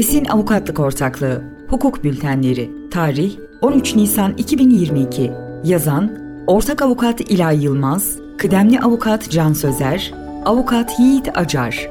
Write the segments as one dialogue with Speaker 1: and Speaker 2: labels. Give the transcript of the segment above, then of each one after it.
Speaker 1: Esin Avukatlık Ortaklığı Hukuk Bültenleri Tarih 13 Nisan 2022 Yazan Ortak Avukat İlay Yılmaz Kıdemli Avukat Can Sözer Avukat Yiğit Acar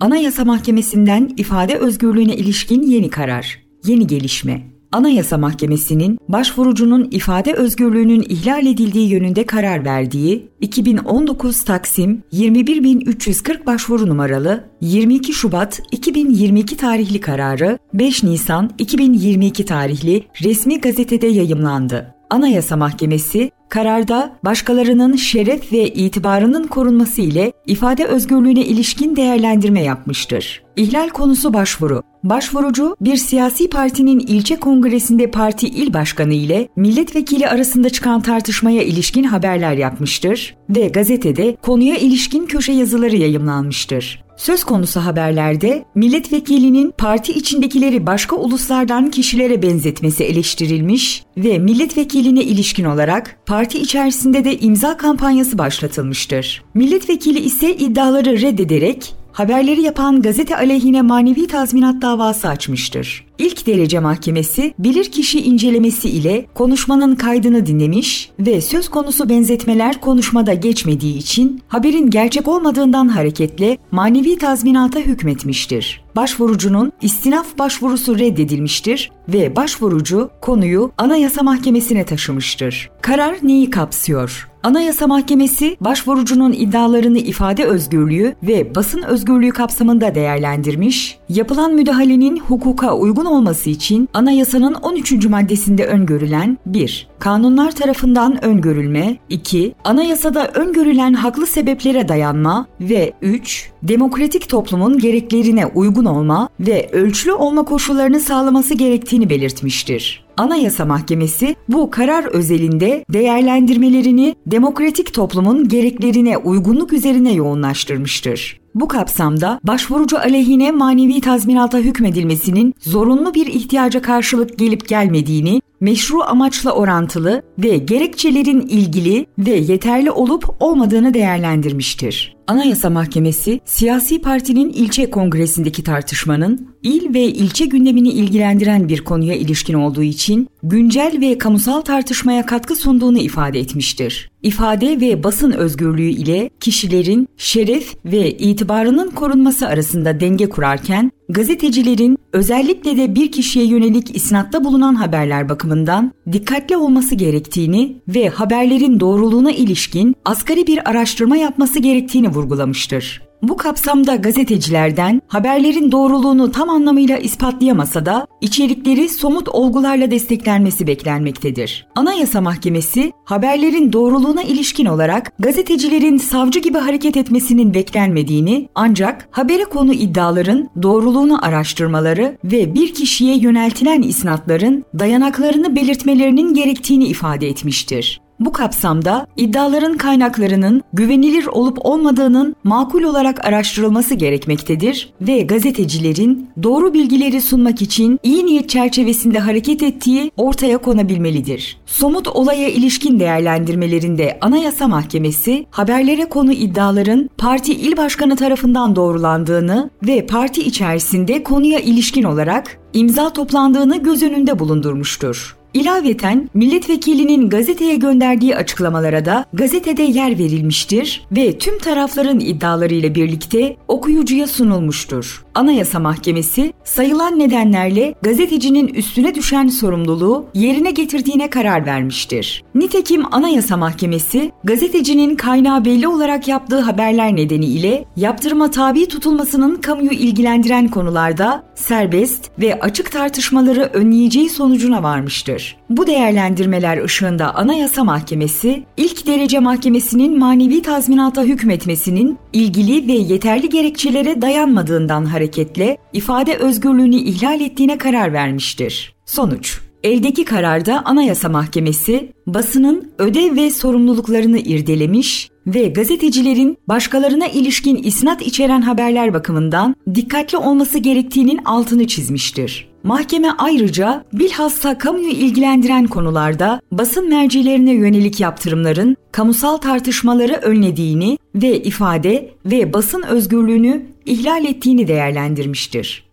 Speaker 1: Anayasa Mahkemesi'nden ifade özgürlüğüne ilişkin yeni karar, yeni gelişme. Anayasa Mahkemesi'nin başvurucunun ifade özgürlüğünün ihlal edildiği yönünde karar verdiği 2019 Taksim 21340 başvuru numaralı 22 Şubat 2022 tarihli kararı 5 Nisan 2022 tarihli resmi gazetede yayımlandı. Anayasa Mahkemesi kararda başkalarının şeref ve itibarının korunması ile ifade özgürlüğüne ilişkin değerlendirme yapmıştır. İhlal konusu başvuru. Başvurucu bir siyasi partinin ilçe kongresinde parti il başkanı ile milletvekili arasında çıkan tartışmaya ilişkin haberler yapmıştır ve gazetede konuya ilişkin köşe yazıları yayımlanmıştır. Söz konusu haberlerde milletvekilinin parti içindekileri başka uluslardan kişilere benzetmesi eleştirilmiş ve milletvekiline ilişkin olarak parti içerisinde de imza kampanyası başlatılmıştır. Milletvekili ise iddiaları reddederek haberleri yapan gazete aleyhine manevi tazminat davası açmıştır. İlk derece mahkemesi bilirkişi incelemesi ile konuşmanın kaydını dinlemiş ve söz konusu benzetmeler konuşmada geçmediği için haberin gerçek olmadığından hareketle manevi tazminata hükmetmiştir. Başvurucunun istinaf başvurusu reddedilmiştir ve başvurucu konuyu Anayasa Mahkemesi'ne taşımıştır. Karar neyi kapsıyor? Anayasa Mahkemesi başvurucunun iddialarını ifade özgürlüğü ve basın özgürlüğü kapsamında değerlendirmiş, yapılan müdahalenin hukuka uygun olması için anayasanın 13. maddesinde öngörülen 1. Kanunlar tarafından öngörülme 2. Anayasada öngörülen haklı sebeplere dayanma ve 3. Demokratik toplumun gereklerine uygun olma ve ölçülü olma koşullarını sağlaması gerektiğini belirtmiştir. Anayasa Mahkemesi bu karar özelinde değerlendirmelerini demokratik toplumun gereklerine uygunluk üzerine yoğunlaştırmıştır. Bu kapsamda başvurucu aleyhine manevi tazminata hükmedilmesinin zorunlu bir ihtiyaca karşılık gelip gelmediğini, meşru amaçla orantılı ve gerekçelerin ilgili ve yeterli olup olmadığını değerlendirmiştir. Anayasa Mahkemesi, siyasi partinin ilçe kongresindeki tartışmanın il ve ilçe gündemini ilgilendiren bir konuya ilişkin olduğu için güncel ve kamusal tartışmaya katkı sunduğunu ifade etmiştir. İfade ve basın özgürlüğü ile kişilerin şeref ve itibarının korunması arasında denge kurarken gazetecilerin özellikle de bir kişiye yönelik isnatta bulunan haberler bakımından dikkatli olması gerektiğini ve haberlerin doğruluğuna ilişkin asgari bir araştırma yapması gerektiğini vurgulamıştır. Bu kapsamda gazetecilerden haberlerin doğruluğunu tam anlamıyla ispatlayamasa da içerikleri somut olgularla desteklenmesi beklenmektedir. Anayasa Mahkemesi haberlerin doğruluğuna ilişkin olarak gazetecilerin savcı gibi hareket etmesinin beklenmediğini ancak habere konu iddiaların doğruluğunu araştırmaları ve bir kişiye yöneltilen isnatların dayanaklarını belirtmelerinin gerektiğini ifade etmiştir. Bu kapsamda iddiaların kaynaklarının güvenilir olup olmadığının makul olarak araştırılması gerekmektedir ve gazetecilerin doğru bilgileri sunmak için iyi niyet çerçevesinde hareket ettiği ortaya konabilmelidir. Somut olaya ilişkin değerlendirmelerinde Anayasa Mahkemesi haberlere konu iddiaların parti il başkanı tarafından doğrulandığını ve parti içerisinde konuya ilişkin olarak imza toplandığını göz önünde bulundurmuştur. İlaveten milletvekilinin gazeteye gönderdiği açıklamalara da gazetede yer verilmiştir ve tüm tarafların iddialarıyla birlikte okuyucuya sunulmuştur. Anayasa Mahkemesi sayılan nedenlerle gazetecinin üstüne düşen sorumluluğu yerine getirdiğine karar vermiştir. Nitekim Anayasa Mahkemesi gazetecinin kaynağı belli olarak yaptığı haberler nedeniyle yaptırıma tabi tutulmasının kamuyu ilgilendiren konularda serbest ve açık tartışmaları önleyeceği sonucuna varmıştır. Bu değerlendirmeler ışığında Anayasa Mahkemesi, ilk derece mahkemesinin manevi tazminata hükmetmesinin ilgili ve yeterli gerekçelere dayanmadığından hareketle ifade özgürlüğünü ihlal ettiğine karar vermiştir. Sonuç Eldeki kararda Anayasa Mahkemesi basının ödev ve sorumluluklarını irdelemiş ve gazetecilerin başkalarına ilişkin isnat içeren haberler bakımından dikkatli olması gerektiğinin altını çizmiştir. Mahkeme ayrıca bilhassa kamuyu ilgilendiren konularda basın mercilerine yönelik yaptırımların kamusal tartışmaları önlediğini ve ifade ve basın özgürlüğünü ihlal ettiğini değerlendirmiştir.